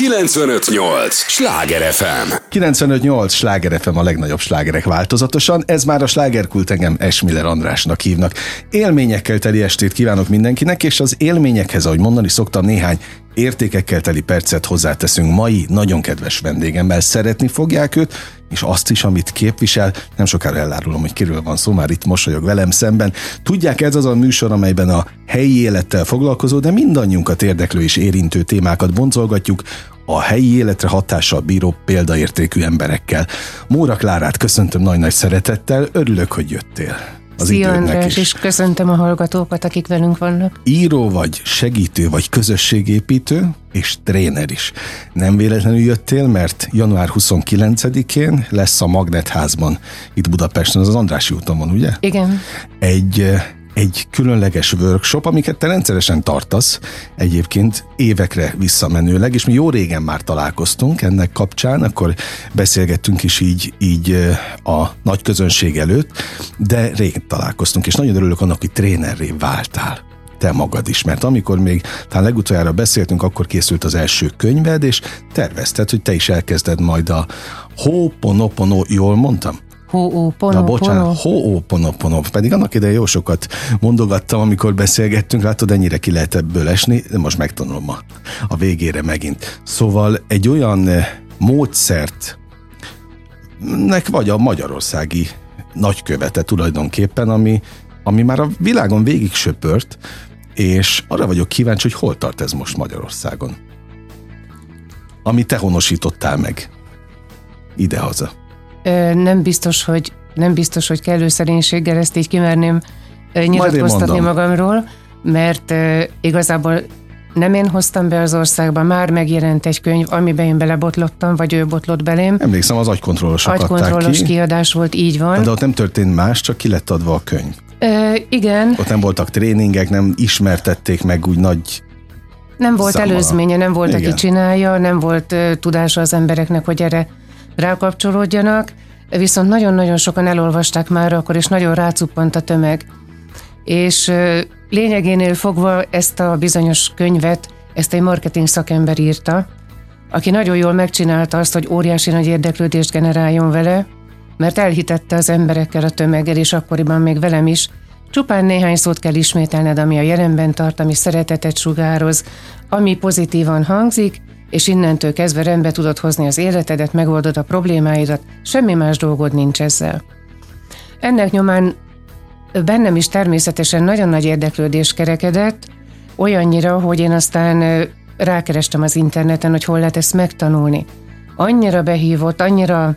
958! Sláger FM! 958! Sláger FM a legnagyobb slágerek változatosan. Ez már a slágerkult engem Esmiller Andrásnak hívnak. Élményekkel teli estét kívánok mindenkinek, és az élményekhez, ahogy mondani szoktam, néhány értékekkel teli percet hozzáteszünk mai nagyon kedves vendégemmel. Szeretni fogják őt, és azt is, amit képvisel. Nem sokára elárulom, hogy kiről van szó, már itt mosolyog velem szemben. Tudják, ez az a műsor, amelyben a helyi élettel foglalkozó, de mindannyiunkat érdeklő és érintő témákat boncolgatjuk, a helyi életre hatással bíró példaértékű emberekkel. Móra Klárát köszöntöm nagy-nagy szeretettel, örülök, hogy jöttél az Szia András, is. és köszöntöm a hallgatókat, akik velünk vannak. Író vagy, segítő vagy, közösségépítő, és tréner is. Nem véletlenül jöttél, mert január 29-én lesz a Magnetházban itt Budapesten, az az Andrási úton van, ugye? Igen. Egy egy különleges workshop, amiket te rendszeresen tartasz, egyébként évekre visszamenőleg, és mi jó régen már találkoztunk ennek kapcsán, akkor beszélgettünk is így, így a nagy közönség előtt, de régen találkoztunk, és nagyon örülök annak, hogy trénerré váltál te magad is, mert amikor még talán legutoljára beszéltünk, akkor készült az első könyved, és tervezted, hogy te is elkezded majd a Ho'oponopono, jól mondtam? Ho'oponopono. Na bocsánat, Ho'oponopono. Pedig annak idején jó sokat mondogattam, amikor beszélgettünk, látod, ennyire ki lehet ebből esni, de most megtanulom a, a végére megint. Szóval egy olyan eh, módszert nek vagy a magyarországi nagykövete tulajdonképpen, ami, ami már a világon végig söpört, és arra vagyok kíváncsi, hogy hol tart ez most Magyarországon. Ami te honosítottál meg idehaza nem biztos, hogy nem biztos, hogy kellő szerénységgel ezt így kimerném nyilatkoztatni magamról, mert igazából nem én hoztam be az országba, már megjelent egy könyv, amiben én belebotlottam, vagy ő botlott belém. Emlékszem, az agykontrollosok Agykontrollos ki. kiadás volt, így van. De ott nem történt más, csak ki lett adva a könyv. Ö, igen. Ott nem voltak tréningek, nem ismertették meg úgy nagy Nem volt számala. előzménye, nem volt, igen. aki csinálja, nem volt uh, tudása az embereknek, hogy erre rákapcsolódjanak, viszont nagyon-nagyon sokan elolvasták már akkor, és nagyon rácuppant a tömeg. És lényegénél fogva ezt a bizonyos könyvet, ezt egy marketing szakember írta, aki nagyon jól megcsinálta azt, hogy óriási nagy érdeklődést generáljon vele, mert elhitette az emberekkel a tömeggel, és akkoriban még velem is, Csupán néhány szót kell ismételned, ami a jelenben tart, ami szeretetet sugároz, ami pozitívan hangzik, és innentől kezdve rendbe tudod hozni az életedet, megoldod a problémáidat, semmi más dolgod nincs ezzel. Ennek nyomán bennem is természetesen nagyon nagy érdeklődés kerekedett, olyannyira, hogy én aztán rákerestem az interneten, hogy hol lehet ezt megtanulni. Annyira behívott, annyira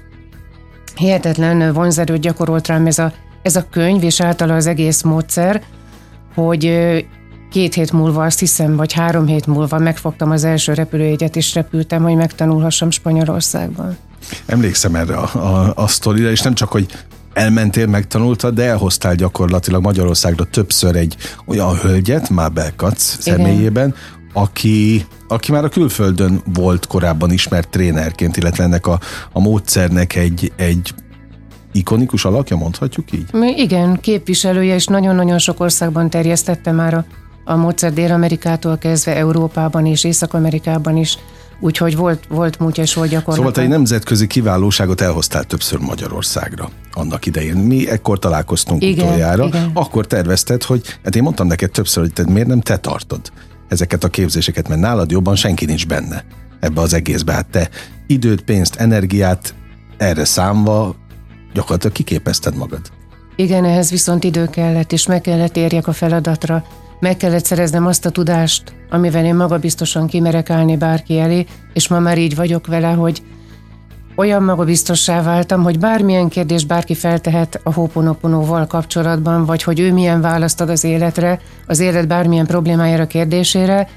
hihetetlen vonzerőt gyakorolt rám ez a, ez a könyv, és általa az egész módszer, hogy két hét múlva, azt hiszem, vagy három hét múlva megfogtam az első repülőjegyet, és repültem, hogy megtanulhassam Spanyolországban. Emlékszem erre a, a, a sztorira, és nem csak, hogy elmentél, megtanultad, de elhoztál gyakorlatilag Magyarországra többször egy olyan hölgyet, Mábel Kac személyében, aki, aki már a külföldön volt korábban ismert trénerként, illetve ennek a, a módszernek egy, egy ikonikus alakja, mondhatjuk így? Igen, képviselője, és nagyon-nagyon sok országban terjesztette már a a módszer Dél-Amerikától kezdve Európában és Észak-Amerikában is, úgyhogy volt, volt múltja és volt gyakorlata. Szóval te egy nemzetközi kiválóságot elhoztál többször Magyarországra annak idején. Mi ekkor találkoztunk igen, utoljára, igen. akkor tervezted, hogy, hát én mondtam neked többször, hogy te miért nem te tartod ezeket a képzéseket, mert nálad jobban senki nincs benne ebbe az egészbe. Hát te időt, pénzt, energiát erre számva gyakorlatilag kiképezted magad. Igen, ehhez viszont idő kellett, és meg kellett érjek a feladatra, meg kellett szereznem azt a tudást, amivel én magabiztosan kimerek állni bárki elé, és ma már így vagyok vele, hogy olyan magabiztossá váltam, hogy bármilyen kérdés bárki feltehet a Hoponoponóval kapcsolatban, vagy hogy ő milyen választ ad az életre, az élet bármilyen problémájára, kérdésére,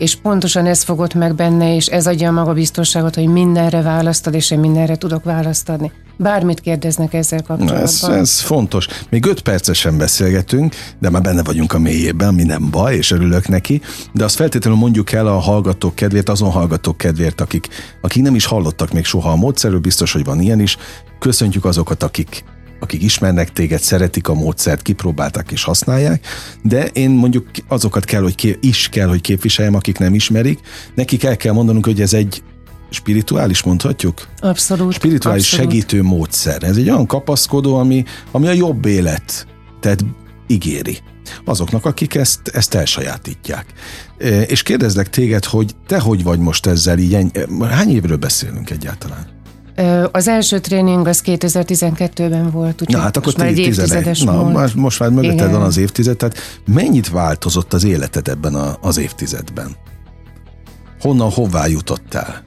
és pontosan ez fogott meg benne, és ez adja a magabiztosságot, hogy mindenre választad, és én mindenre tudok választani. Bármit kérdeznek ezzel kapcsolatban. Ez, ez fontos. Még öt percesen beszélgetünk, de már benne vagyunk a mélyében, ami nem baj, és örülök neki. De azt feltétlenül mondjuk el a hallgatók kedvéért, azon hallgatók kedvéért, akik, akik nem is hallottak még soha a módszerről, biztos, hogy van ilyen is. Köszöntjük azokat, akik akik ismernek téged, szeretik a módszert, kipróbálták és használják, de én mondjuk azokat kell, hogy ké- is kell, hogy képviseljem, akik nem ismerik. Nekik el kell mondanunk, hogy ez egy spirituális, mondhatjuk? Abszolút. Spirituális abszolút. segítő módszer. Ez egy olyan kapaszkodó, ami, ami a jobb élet, tehát ígéri azoknak, akik ezt, ezt elsajátítják. És kérdezlek téged, hogy te hogy vagy most ezzel így, hány évről beszélünk egyáltalán? Az első tréning az 2012-ben volt, úgyhogy Na hát akkor most már egy évtizedes Na, most, most már mögötted van az évtized, tehát mennyit változott az életed ebben a, az évtizedben? Honnan, hová jutottál?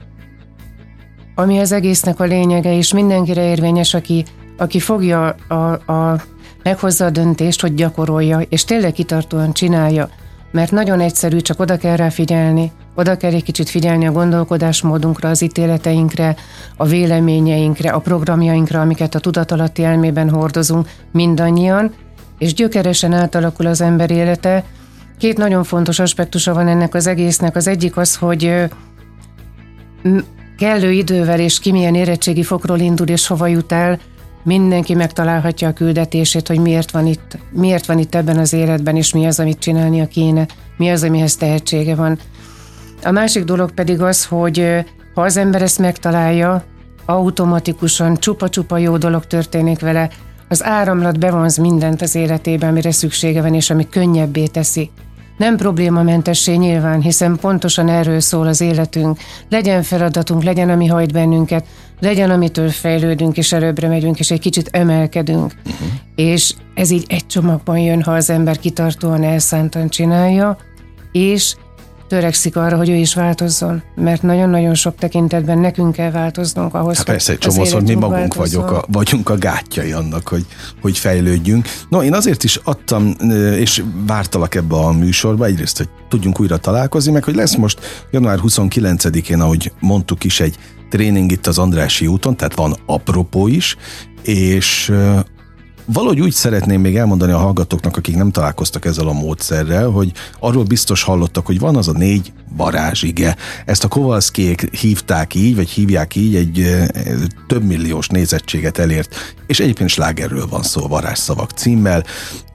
Ami az egésznek a lényege, és mindenkire érvényes, aki, aki fogja a, a meghozza a döntést, hogy gyakorolja, és tényleg kitartóan csinálja, mert nagyon egyszerű, csak oda kell rá figyelni, oda kell egy kicsit figyelni a gondolkodásmódunkra, az ítéleteinkre, a véleményeinkre, a programjainkra, amiket a tudatalatti elmében hordozunk mindannyian, és gyökeresen átalakul az ember élete. Két nagyon fontos aspektusa van ennek az egésznek. Az egyik az, hogy kellő idővel és ki milyen érettségi fokról indul és hova jut el, mindenki megtalálhatja a küldetését, hogy miért van itt, miért van itt ebben az életben, és mi az, amit csinálnia kéne, mi az, amihez tehetsége van. A másik dolog pedig az, hogy ha az ember ezt megtalálja, automatikusan csupa-csupa jó dolog történik vele, az áramlat bevonz mindent az életében, amire szüksége van, és ami könnyebbé teszi. Nem problémamentessé nyilván, hiszen pontosan erről szól az életünk. Legyen feladatunk, legyen, ami hajt bennünket, legyen, amitől fejlődünk, és előbbre megyünk, és egy kicsit emelkedünk. Uh-huh. És ez így egy csomagban jön, ha az ember kitartóan elszántan csinálja, és törekszik arra, hogy ő is változzon, mert nagyon-nagyon sok tekintetben nekünk kell változnunk ahhoz, hát persze, egy csomószor mi magunk vagyok a, vagyunk a gátjai annak, hogy, hogy fejlődjünk. No, én azért is adtam, és vártalak ebbe a műsorba, egyrészt, hogy tudjunk újra találkozni, meg hogy lesz most január 29-én, ahogy mondtuk is, egy tréning itt az Andrási úton, tehát van apropó is, és Valahogy úgy szeretném még elmondani a hallgatóknak, akik nem találkoztak ezzel a módszerrel, hogy arról biztos hallottak, hogy van az a négy varázsige. Ezt a Kovalszkiék hívták így, vagy hívják így, egy több milliós nézettséget elért, és egyébként slágerről van szó, varázsszavak címmel.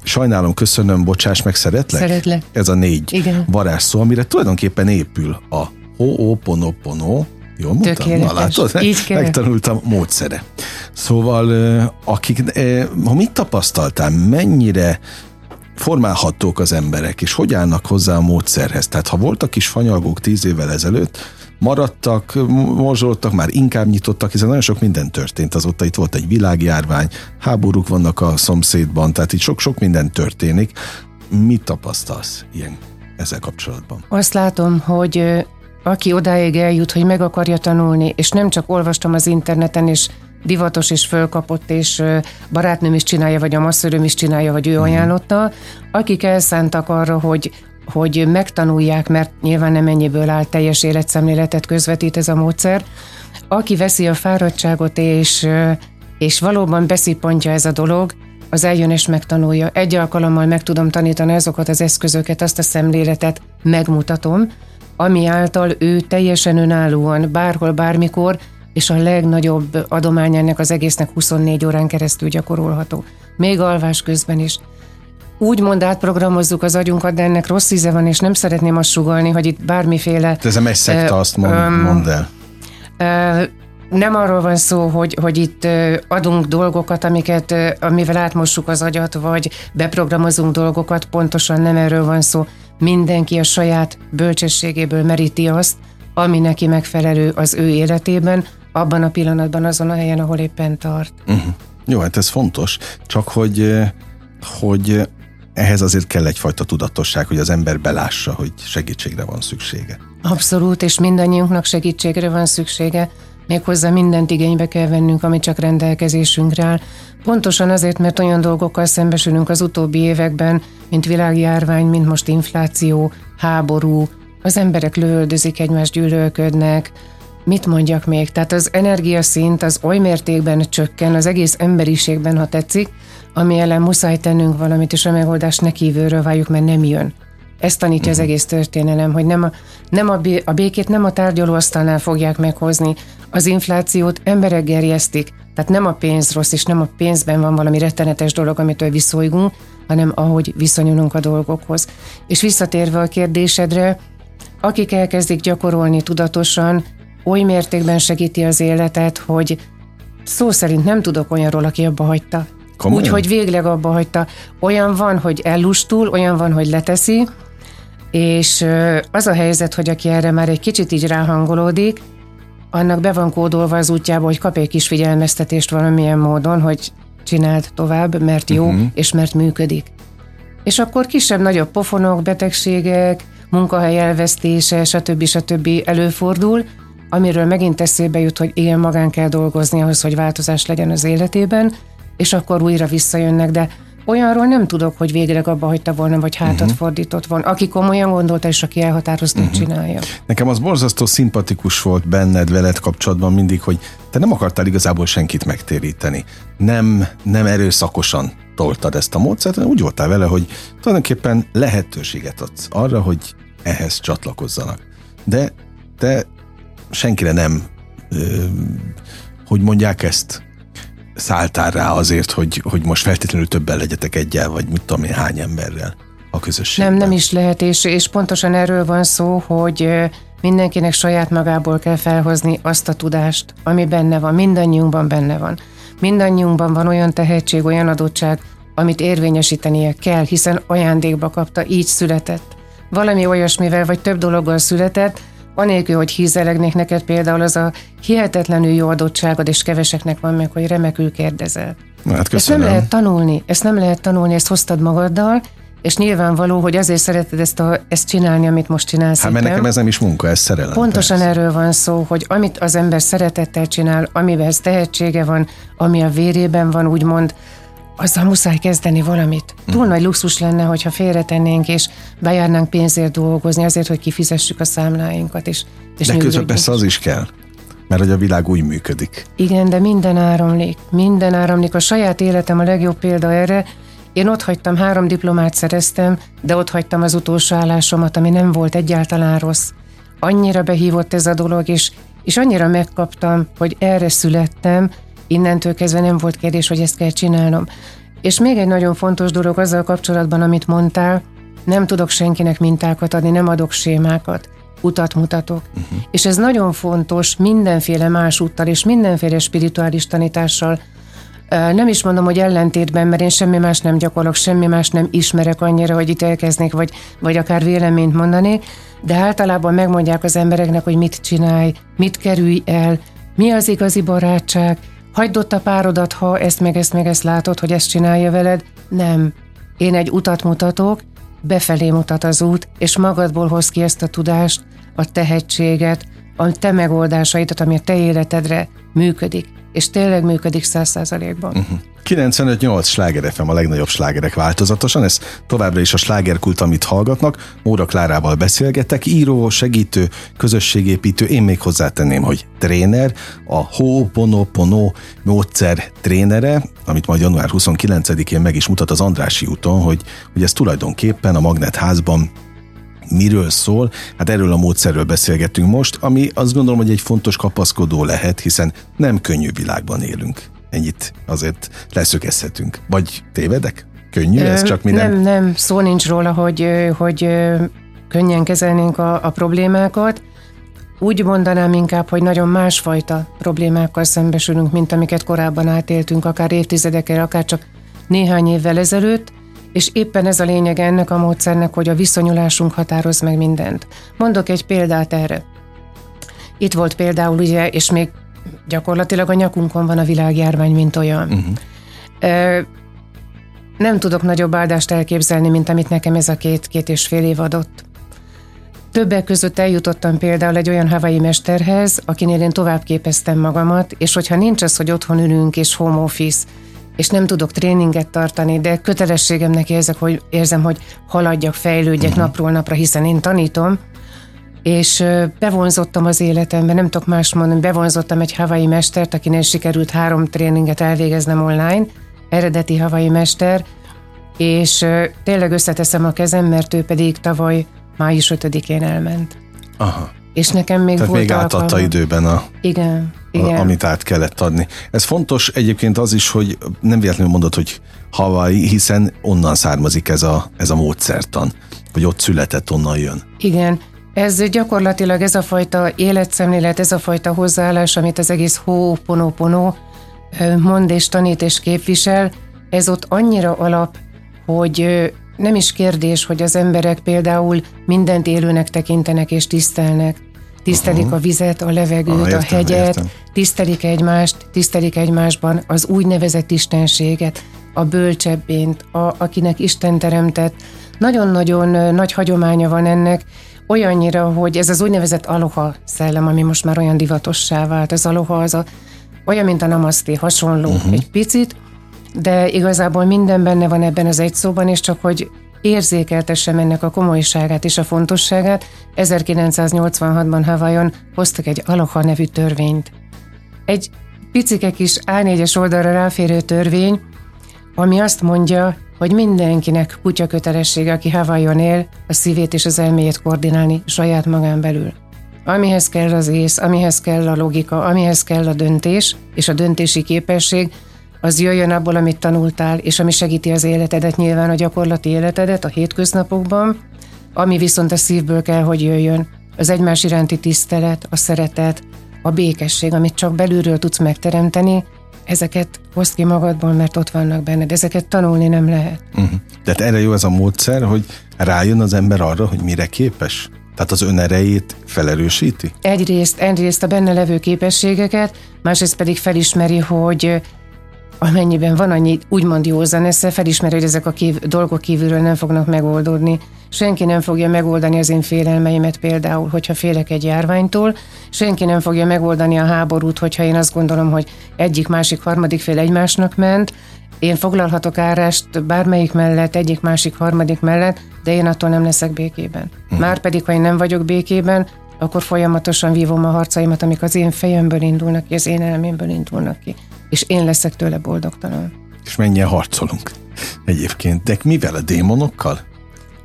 Sajnálom, köszönöm, bocsáss meg, szeretlek? Szeretlek. Ez a négy Igen. varázsszó, amire tulajdonképpen épül a Ho'oponopono, Jól mondtam? Tökéletes. Na látod, Így megtanultam módszere. Szóval, akik, ha mit tapasztaltál, mennyire formálhatók az emberek, és hogy állnak hozzá a módszerhez? Tehát ha voltak is fanyalgók tíz évvel ezelőtt, maradtak, morzsoltak, már inkább nyitottak, hiszen nagyon sok minden történt azóta. Itt volt egy világjárvány, háborúk vannak a szomszédban, tehát itt sok-sok minden történik. Mit tapasztalsz ilyen ezzel kapcsolatban? Azt látom, hogy aki odáig eljut, hogy meg akarja tanulni, és nem csak olvastam az interneten, és divatos és fölkapott, és barátnőm is csinálja, vagy a masszöröm is csinálja, vagy ő mhm. ajánlotta, akik elszántak arra, hogy hogy megtanulják, mert nyilván nem ennyiből áll teljes életszemléletet közvetít ez a módszer. Aki veszi a fáradtságot, és, és valóban beszippantja ez a dolog, az eljön és megtanulja. Egy alkalommal meg tudom tanítani azokat az eszközöket, azt a szemléletet megmutatom, ami által ő teljesen önállóan, bárhol, bármikor, és a legnagyobb adomány ennek az egésznek 24 órán keresztül gyakorolható. Még alvás közben is. Úgymond átprogramozzuk az agyunkat, de ennek rossz íze van, és nem szeretném azt sugalni, hogy itt bármiféle... Ez a messzekta, uh, azt mond, um, mondd el. Uh, nem arról van szó, hogy, hogy itt adunk dolgokat, amiket, amivel átmossuk az agyat, vagy beprogramozunk dolgokat, pontosan nem erről van szó mindenki a saját bölcsességéből meríti azt, ami neki megfelelő az ő életében, abban a pillanatban, azon a helyen, ahol éppen tart. Uh-huh. Jó, hát ez fontos, csak hogy, hogy ehhez azért kell egyfajta tudatosság, hogy az ember belássa, hogy segítségre van szüksége. Abszolút, és mindannyiunknak segítségre van szüksége. Méghozzá mindent igénybe kell vennünk, ami csak rendelkezésünkre áll. Pontosan azért, mert olyan dolgokkal szembesülünk az utóbbi években, mint világjárvány, mint most infláció, háború, az emberek lövöldözik, egymást gyűlölködnek, mit mondjak még? Tehát az energiaszint az oly mértékben csökken az egész emberiségben, ha tetszik, ami ellen muszáj tennünk valamit, és a megoldást ne kívülről várjuk, mert nem jön. Ezt tanítja uh-huh. az mhm. egész történelem, hogy nem a, nem a, a békét nem a tárgyalóasztalnál fogják meghozni, az inflációt emberek gerjesztik, tehát nem a pénz rossz, és nem a pénzben van valami rettenetes dolog, amitől viszolygunk, hanem ahogy viszonyulunk a dolgokhoz. És visszatérve a kérdésedre, akik elkezdik gyakorolni tudatosan, oly mértékben segíti az életet, hogy szó szerint nem tudok olyanról, aki abba hagyta. Úgyhogy végleg abba hagyta. Olyan van, hogy ellustul, olyan van, hogy leteszi, és az a helyzet, hogy aki erre már egy kicsit így ráhangolódik, annak be van kódolva az útjába, hogy kap egy kis figyelmeztetést valamilyen módon, hogy csináld tovább, mert jó, uh-huh. és mert működik. És akkor kisebb-nagyobb pofonok, betegségek, munkahely elvesztése, stb. stb. előfordul, amiről megint eszébe jut, hogy ilyen magán kell dolgozni ahhoz, hogy változás legyen az életében, és akkor újra visszajönnek, de olyanról nem tudok, hogy végleg abba hagyta volna, vagy hátat uh-huh. fordított volna. Aki komolyan gondolta, és aki elhatározta, uh-huh. csinálja. Nekem az borzasztó szimpatikus volt benned, veled kapcsolatban mindig, hogy te nem akartál igazából senkit megtéríteni. Nem, nem erőszakosan toltad ezt a módszert, hanem úgy voltál vele, hogy tulajdonképpen lehetőséget adsz arra, hogy ehhez csatlakozzanak. De te senkire nem, ö, hogy mondják ezt, szálltál rá azért, hogy, hogy most feltétlenül többen legyetek egyel, vagy mit tudom én, hány emberrel a közösségben. Nem, nem is lehet, és, és pontosan erről van szó, hogy mindenkinek saját magából kell felhozni azt a tudást, ami benne van, mindannyiunkban benne van. Mindannyiunkban van olyan tehetség, olyan adottság, amit érvényesítenie kell, hiszen ajándékba kapta, így született. Valami olyasmivel, vagy több dologgal született, anélkül, hogy hízelegnék neked például az a hihetetlenül jó adottságod, és keveseknek van meg, hogy remekül kérdezel. Hát ezt nem lehet tanulni, ezt nem lehet tanulni, ezt hoztad magaddal, és nyilvánvaló, hogy azért szereted ezt, a, ezt csinálni, amit most csinálsz. Hát mert nekem ez nem is munka, ez szerelem. Pontosan persze. erről van szó, hogy amit az ember szeretettel csinál, amiben tehetsége van, ami a vérében van, úgymond, azzal muszáj kezdeni valamit. Túl hmm. nagy luxus lenne, hogyha félretennénk, és bejárnánk pénzért dolgozni, azért, hogy kifizessük a számláinkat. És, és de közben persze az is kell, mert hogy a világ úgy működik. Igen, de minden áramlik, minden áramlik. A saját életem a legjobb példa erre. Én ott hagytam, három diplomát szereztem, de ott hagytam az utolsó állásomat, ami nem volt egyáltalán rossz. Annyira behívott ez a dolog, és, és annyira megkaptam, hogy erre születtem, innentől kezdve nem volt kérdés, hogy ezt kell csinálnom. És még egy nagyon fontos dolog azzal kapcsolatban, amit mondtál, nem tudok senkinek mintákat adni, nem adok sémákat, utat mutatok. Uh-huh. És ez nagyon fontos mindenféle más úttal és mindenféle spirituális tanítással. Nem is mondom, hogy ellentétben, mert én semmi más nem gyakorlok, semmi más nem ismerek annyira, hogy itt elkezdnék, vagy, vagy akár véleményt mondani, de általában megmondják az embereknek, hogy mit csinálj, mit kerülj el, mi az igazi barátság, hagyd ott a párodat, ha ezt meg ezt meg ezt látod, hogy ezt csinálja veled. Nem. Én egy utat mutatok, befelé mutat az út, és magadból hoz ki ezt a tudást, a tehetséget, a te megoldásaidat, ami a te életedre működik és tényleg működik száz százalékban. Uh-huh. 95-8 sláger FM a legnagyobb slágerek változatosan, ez továbbra is a slágerkult, amit hallgatnak. Móra Klárával beszélgetek, író, segítő, közösségépítő, én még hozzátenném, hogy tréner, a Ho'oponopono módszer trénere, amit majd január 29-én meg is mutat az Andrási úton, hogy, hogy ez tulajdonképpen a Magnetházban miről szól? Hát erről a módszerről beszélgetünk most, ami azt gondolom, hogy egy fontos kapaszkodó lehet, hiszen nem könnyű világban élünk. Ennyit azért leszögezhetünk. Vagy tévedek? Könnyű ez, csak mi nem... Nem, nem, szó nincs róla, hogy, hogy könnyen kezelnénk a, a problémákat. Úgy mondanám inkább, hogy nagyon másfajta problémákkal szembesülünk, mint amiket korábban átéltünk, akár évtizedekkel, akár csak néhány évvel ezelőtt, és éppen ez a lényeg ennek a módszernek, hogy a viszonyulásunk határoz meg mindent. Mondok egy példát erre. Itt volt például ugye, és még gyakorlatilag a nyakunkon van a világjárvány, mint olyan. Uh-huh. Nem tudok nagyobb áldást elképzelni, mint amit nekem ez a két, két és fél év adott. Többek között eljutottam például egy olyan havai mesterhez, akinél én tovább képeztem magamat, és hogyha nincs az, hogy otthon ülünk és home office, és nem tudok tréninget tartani, de kötelességemnek érzek, hogy érzem, hogy haladjak, fejlődjek uh-huh. napról napra, hiszen én tanítom, és bevonzottam az életembe, nem tudok más mondani, bevonzottam egy havai mestert, akinél sikerült három tréninget elvégeznem online, eredeti havai mester, és tényleg összeteszem a kezem, mert ő pedig tavaly május 5-én elment. Aha. És nekem még Tehát volt még átadta alkalma. időben a, Igen, igen. A, amit át kellett adni. Ez fontos egyébként az is, hogy nem véletlenül mondod, hogy Hawaii, hiszen onnan származik ez a, ez a módszertan, hogy ott született, onnan jön. Igen, ez gyakorlatilag ez a fajta életszemlélet, ez a fajta hozzáállás, amit az egész Ho'oponopono mond és tanít és képvisel, ez ott annyira alap, hogy nem is kérdés, hogy az emberek például mindent élőnek tekintenek és tisztelnek. Tisztelik uh-huh. a vizet, a levegőt, ah, értem, a hegyet, értem. tisztelik egymást, tisztelik egymásban az úgynevezett istenséget, a bölcsebbént, a, akinek Isten teremtett. Nagyon-nagyon nagy hagyománya van ennek, olyannyira, hogy ez az úgynevezett aloha szellem, ami most már olyan divatossá vált, az aloha az a, olyan, mint a namaszté, hasonló uh-huh. egy picit, de igazából minden benne van ebben az egy szóban, és csak hogy érzékeltessem ennek a komolyságát és a fontosságát, 1986-ban Havajon hoztak egy Aloha nevű törvényt. Egy picike kis A4-es oldalra ráférő törvény, ami azt mondja, hogy mindenkinek kutya kötelessége, aki Havajon él, a szívét és az elméjét koordinálni saját magán belül. Amihez kell az ész, amihez kell a logika, amihez kell a döntés és a döntési képesség, az jöjjön abból, amit tanultál, és ami segíti az életedet, nyilván a gyakorlati életedet a hétköznapokban, ami viszont a szívből kell, hogy jöjjön. Az egymás iránti tisztelet, a szeretet, a békesség, amit csak belülről tudsz megteremteni, ezeket hozd ki magadból, mert ott vannak benned. Ezeket tanulni nem lehet. Uh-huh. Tehát erre jó ez a módszer, hogy rájön az ember arra, hogy mire képes? Tehát az önerejét felerősíti? Egyrészt, egyrészt a benne levő képességeket, másrészt pedig felismeri, hogy amennyiben van annyi úgymond józan esze, felismeri, hogy ezek a kív- dolgok kívülről nem fognak megoldódni. Senki nem fogja megoldani az én félelmeimet például, hogyha félek egy járványtól, senki nem fogja megoldani a háborút, hogyha én azt gondolom, hogy egyik, másik, harmadik fél egymásnak ment, én foglalhatok árást bármelyik mellett, egyik, másik, harmadik mellett, de én attól nem leszek békében. Hmm. Márpedig, ha én nem vagyok békében, akkor folyamatosan vívom a harcaimat, amik az én fejemből indulnak ki, az én elmémből indulnak ki és én leszek tőle boldogtalan. És mennyien harcolunk egyébként. De mivel a démonokkal?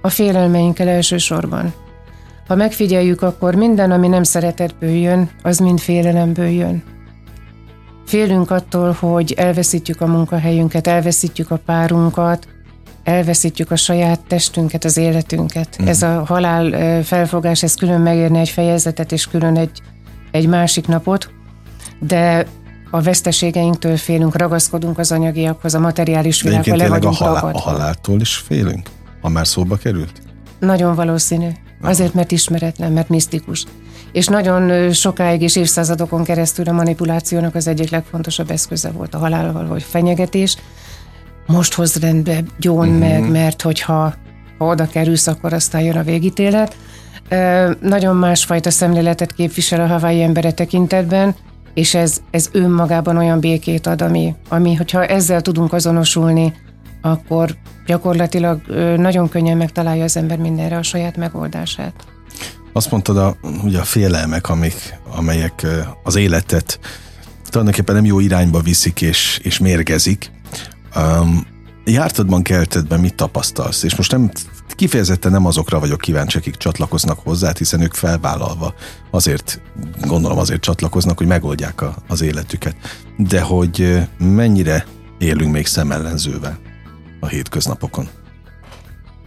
A félelmeinkkel elsősorban. Ha megfigyeljük, akkor minden, ami nem szeretetből jön, az mind félelemből jön. Félünk attól, hogy elveszítjük a munkahelyünket, elveszítjük a párunkat, elveszítjük a saját testünket, az életünket. Mm. Ez a halál felfogás, ez külön megérne egy fejezetet és külön egy, egy másik napot, de a veszteségeinktől félünk, ragaszkodunk az anyagiakhoz, a materiális világhoz, le vagyunk a, halál, a haláltól is félünk, ha már szóba került? Nagyon valószínű. Azért, mert ismeretlen, mert misztikus. És nagyon sokáig és évszázadokon keresztül a manipulációnak az egyik legfontosabb eszköze volt a halálval vagy fenyegetés. Most hoz rendbe, gyón uh-huh. meg, mert hogyha ha oda kerülsz, akkor aztán jön a végítélet. Nagyon másfajta szemléletet képvisel a havai embere tekintetben, és ez, ez önmagában olyan békét ad, ami, ami, hogyha ezzel tudunk azonosulni, akkor gyakorlatilag nagyon könnyen megtalálja az ember mindenre a saját megoldását. Azt mondtad, a, ugye a félelmek, amik, amelyek az életet tulajdonképpen nem jó irányba viszik és, és mérgezik. Um, jártadban, keltedben mit tapasztalsz? És most nem kifejezetten nem azokra vagyok kíváncsi, akik csatlakoznak hozzá, hiszen ők felvállalva azért, gondolom azért csatlakoznak, hogy megoldják a, az életüket. De hogy mennyire élünk még szemellenzővel a hétköznapokon?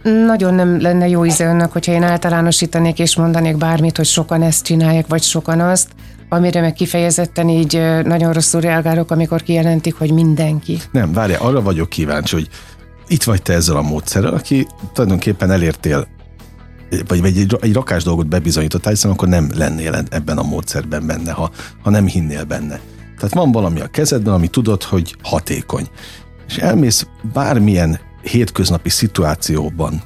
Nagyon nem lenne jó íze önnek, hogyha én általánosítanék és mondanék bármit, hogy sokan ezt csinálják, vagy sokan azt, amire meg kifejezetten így nagyon rosszul reagálok, amikor kijelentik, hogy mindenki. Nem, várja, arra vagyok kíváncsi, hogy itt vagy te ezzel a módszerrel, aki tulajdonképpen elértél vagy, egy, egy rakás dolgot bebizonyítottál, hiszen akkor nem lennél ebben a módszerben benne, ha, ha nem hinnél benne. Tehát van valami a kezedben, ami tudod, hogy hatékony. És elmész bármilyen hétköznapi szituációban,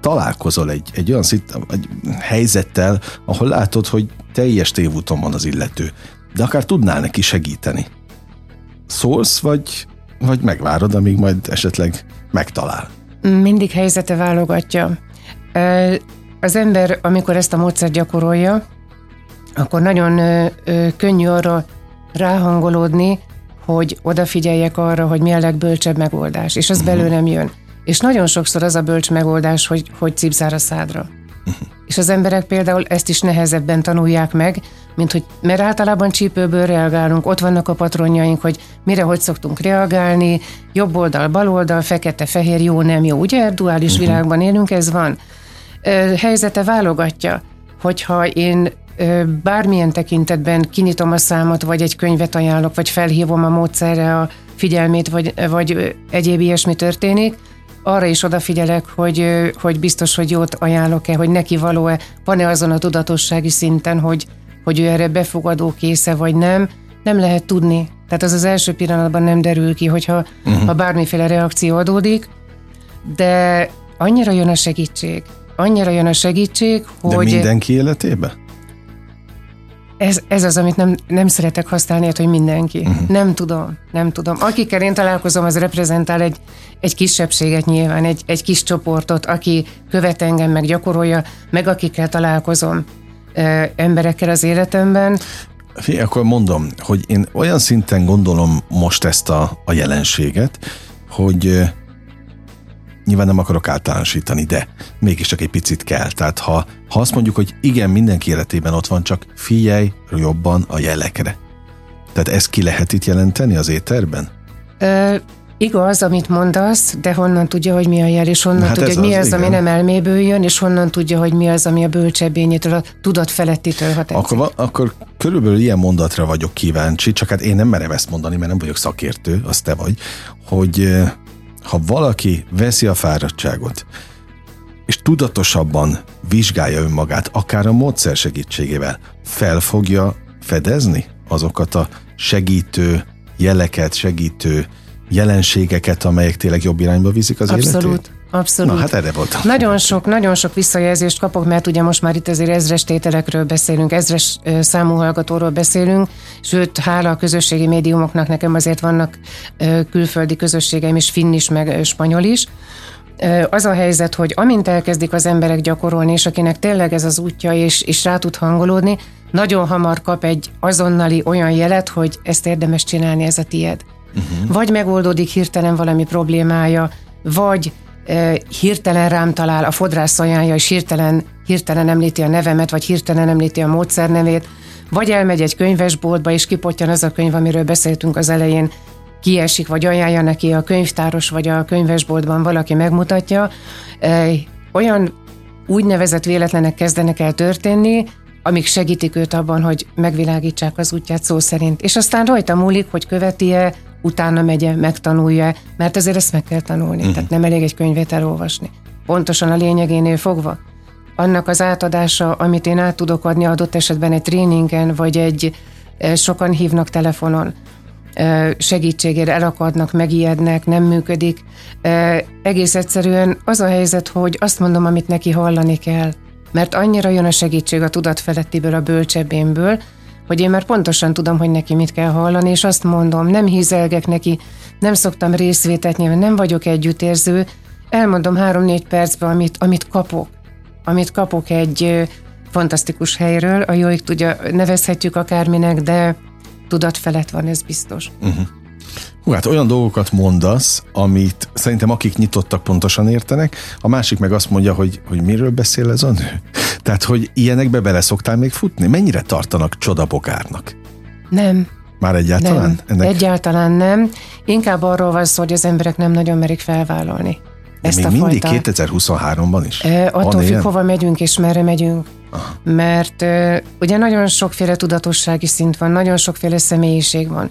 találkozol egy, egy olyan szit, egy helyzettel, ahol látod, hogy teljes tévúton van az illető, de akár tudnál neki segíteni. Szólsz, vagy, vagy megvárod, amíg majd esetleg megtalál? Mindig helyzete válogatja. Az ember, amikor ezt a módszert gyakorolja, akkor nagyon könnyű arra ráhangolódni, hogy odafigyeljek arra, hogy mi a legbölcsebb megoldás, és az uh-huh. belőlem jön. És nagyon sokszor az a bölcs megoldás, hogy, hogy cipzár a szádra. És az emberek például ezt is nehezebben tanulják meg, mint hogy, mert általában csípőből reagálunk, ott vannak a patronjaink, hogy mire hogy szoktunk reagálni, jobb oldal, bal oldal, fekete, fehér, jó, nem jó. Ugye duális uh-huh. világban élünk, ez van. Helyzete válogatja, hogyha én bármilyen tekintetben kinyitom a számot, vagy egy könyvet ajánlok, vagy felhívom a módszerre a figyelmét, vagy, vagy egyéb ilyesmi történik, arra is odafigyelek, hogy, hogy biztos, hogy jót ajánlok-e, hogy neki való-e, van-e azon a tudatossági szinten, hogy, hogy ő erre befogadó késze, vagy nem, nem lehet tudni. Tehát az az első pillanatban nem derül ki, hogyha uh-huh. ha bármiféle reakció adódik, de annyira jön a segítség, annyira jön a segítség, hogy... De mindenki életébe? Ez, ez az, amit nem, nem szeretek használni, hát, hogy mindenki. Uh-huh. Nem tudom, nem tudom. Akikkel én találkozom, az reprezentál egy, egy kisebbséget nyilván, egy, egy kis csoportot, aki követ engem, meg gyakorolja, meg akikkel találkozom ö, emberekkel az életemben. Fé, akkor mondom, hogy én olyan szinten gondolom most ezt a, a jelenséget, hogy nyilván nem akarok általánosítani, de mégiscsak egy picit kell. Tehát ha, ha azt mondjuk, hogy igen, mindenki életében ott van, csak figyelj jobban a jelekre. Tehát ezt ki lehet itt jelenteni az éterben? Ö, igaz, amit mondasz, de honnan tudja, hogy mi a jel, és honnan hát tudja, hogy mi az, az ami nem elméből jön, és honnan tudja, hogy mi az, ami a bölcsebbényétől, a tudat felettitől hat akkor, akkor körülbelül ilyen mondatra vagyok kíváncsi, csak hát én nem merem ezt mondani, mert nem vagyok szakértő, az te vagy, hogy ha valaki veszi a fáradtságot, és tudatosabban vizsgálja önmagát, akár a módszer segítségével, fel fogja fedezni azokat a segítő jeleket, segítő jelenségeket, amelyek tényleg jobb irányba viszik az Abszolút. életét? Abszolút. Na, hát erre voltam. Nagyon sok, nagyon sok visszajelzést kapok, mert ugye most már itt azért ezres tételekről beszélünk, ezres számú hallgatóról beszélünk, sőt, hála a közösségi médiumoknak nekem azért vannak külföldi közösségeim is, finn is, meg spanyol is. Az a helyzet, hogy amint elkezdik az emberek gyakorolni, és akinek tényleg ez az útja, és, és rá tud hangolódni, nagyon hamar kap egy azonnali olyan jelet, hogy ezt érdemes csinálni, ez a tied. Uh-huh. Vagy megoldódik hirtelen valami problémája, vagy hirtelen rám talál, a fodrász ajánlja, és hirtelen, hirtelen említi a nevemet, vagy hirtelen említi a módszer nevét, vagy elmegy egy könyvesboltba, és kipottyan az a könyv, amiről beszéltünk az elején, kiesik, vagy ajánlja neki a könyvtáros, vagy a könyvesboltban valaki megmutatja. Olyan úgynevezett véletlenek kezdenek el történni, amik segítik őt abban, hogy megvilágítsák az útját szó szerint. És aztán rajta múlik, hogy követi-e, utána megye, megtanulja, mert ezért ezt meg kell tanulni. Uh-huh. Tehát nem elég egy könyvet elolvasni. Pontosan a lényegénél fogva. Annak az átadása, amit én át tudok adni adott esetben egy tréningen, vagy egy eh, sokan hívnak telefonon, eh, segítségére elakadnak, megijednek, nem működik. Eh, egész egyszerűen az a helyzet, hogy azt mondom, amit neki hallani kell. Mert annyira jön a segítség a tudatfelettiből, a bölcsebbénből, hogy én már pontosan tudom, hogy neki mit kell hallani, és azt mondom, nem hízelgek neki, nem szoktam részvétet nyilván, nem vagyok együttérző, elmondom három-négy percben, amit, amit kapok. Amit kapok egy fantasztikus helyről, a jóik tudja, nevezhetjük akárminek, de tudat felett van, ez biztos. Uh-huh. Hú, hát olyan dolgokat mondasz, amit szerintem akik nyitottak pontosan értenek, a másik meg azt mondja, hogy, hogy miről beszél ez a nő. Tehát, hogy ilyenekbe bele szoktál még futni? Mennyire tartanak csodabogárnak? Nem. Már egyáltalán? Nem, Ennek... egyáltalán nem. Inkább arról van szó, hogy az emberek nem nagyon merik felvállalni. De ezt még a mindig fajta. 2023-ban is? E, attól függ, hova megyünk és merre megyünk. Aha. Mert e, ugye nagyon sokféle tudatossági szint van, nagyon sokféle személyiség van.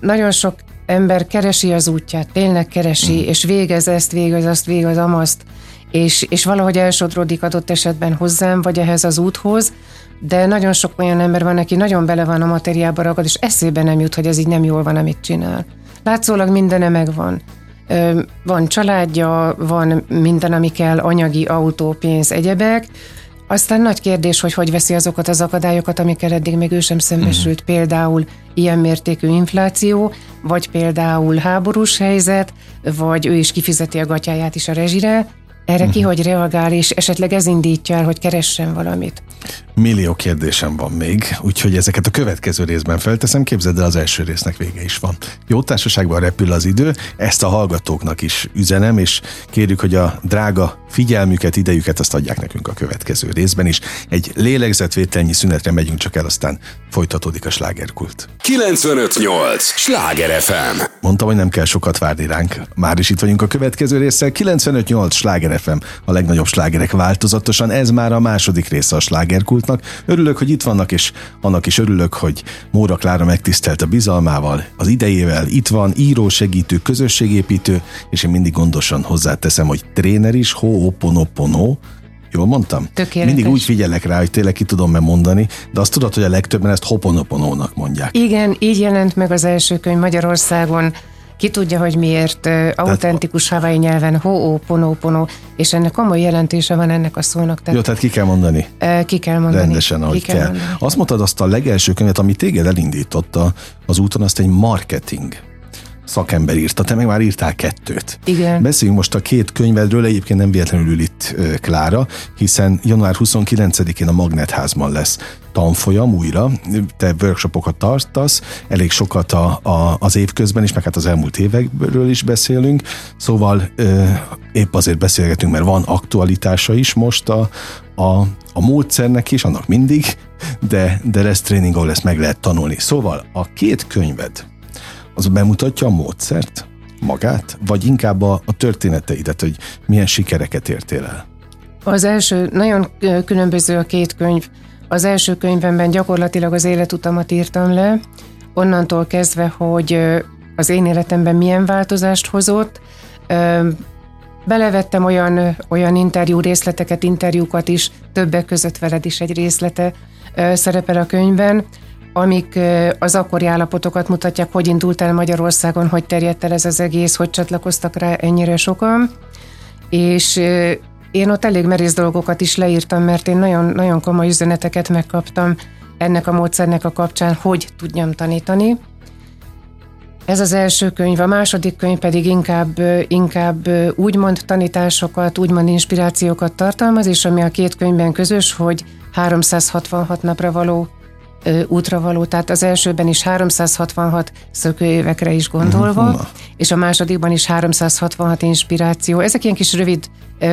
Nagyon sok ember keresi az útját, tényleg keresi, mm. és végez ezt, végez azt, végez amazt, és, és valahogy elsodródik adott esetben hozzám, vagy ehhez az úthoz, de nagyon sok olyan ember van, aki nagyon bele van a materiába ragad, és eszébe nem jut, hogy ez így nem jól van, amit csinál. Látszólag mindene megvan. Van családja, van minden, ami kell, anyagi, autó, pénz, egyebek, aztán nagy kérdés, hogy hogy veszi azokat az akadályokat, amikkel eddig még ő sem szembesült, uh-huh. például ilyen mértékű infláció, vagy például háborús helyzet, vagy ő is kifizeti a gatyáját is a rezsire, erre uh-huh. ki hogy reagál, és esetleg ez indítja el, hogy keressen valamit. Millió kérdésem van még, úgyhogy ezeket a következő részben felteszem. Képzeld el, az első résznek vége is van. Jó társaságban repül az idő, ezt a hallgatóknak is üzenem, és kérjük, hogy a drága figyelmüket, idejüket azt adják nekünk a következő részben is. Egy lélegzetvételnyi szünetre megyünk csak el, aztán folytatódik a slágerkult. 958! Sláger FM! Mondtam, hogy nem kell sokat várni ránk. Már is itt vagyunk a következő résszel. 958! Sláger FM, a legnagyobb slágerek változatosan. Ez már a második része a slágerkultnak. Örülök, hogy itt vannak, és annak is örülök, hogy Móra Klára megtisztelt a bizalmával, az idejével. Itt van író, segítő, közösségépítő, és én mindig gondosan hozzáteszem, hogy tréner is, Ho'oponopono, Jól mondtam? Tökéletes. Mindig úgy figyelek rá, hogy tényleg ki tudom mondani, de azt tudod, hogy a legtöbben ezt hoponoponónak mondják. Igen, így jelent meg az első könyv Magyarországon. Ki tudja, hogy miért autentikus havai nyelven Ho'oponopono, és ennek komoly jelentése van ennek a szónak. Tehát, Jó, tehát ki kell mondani. Ki kell mondani. Rendesen, ahogy ki kell. kell. Mondani. Azt mondtad azt a legelső könyvet, ami téged elindította az úton, azt egy marketing szakember írta, te meg már írtál kettőt. Igen. Beszéljünk most a két könyvedről, egyébként nem véletlenül ül itt Klára, hiszen január 29-én a Magnetházban lesz tanfolyam újra, te workshopokat tartasz, elég sokat a, a, az évközben is, meg hát az elmúlt évekről is beszélünk, szóval ö, épp azért beszélgetünk, mert van aktualitása is most a, a, a módszernek is, annak mindig, de, de lesz tréning, ahol ezt meg lehet tanulni. Szóval a két könyved, az bemutatja a módszert, magát, vagy inkább a, a történeteidet, hogy milyen sikereket értél el? Az első, nagyon különböző a két könyv. Az első könyvemben gyakorlatilag az életutamat írtam le, onnantól kezdve, hogy az én életemben milyen változást hozott. Belevettem olyan, olyan interjú részleteket, interjúkat is, többek között veled is egy részlete szerepel a könyvben, amik az akkori állapotokat mutatják, hogy indult el Magyarországon, hogy terjedt el ez az egész, hogy csatlakoztak rá ennyire sokan. És én ott elég merész dolgokat is leírtam, mert én nagyon, nagyon komoly üzeneteket megkaptam ennek a módszernek a kapcsán, hogy tudjam tanítani. Ez az első könyv, a második könyv pedig inkább, inkább úgymond tanításokat, úgymond inspirációkat tartalmaz, és ami a két könyvben közös, hogy 366 napra való útra való, tehát az elsőben is 366 szökőévekre is gondolva, uh-huh. és a másodikban is 366 inspiráció. Ezek ilyen kis rövid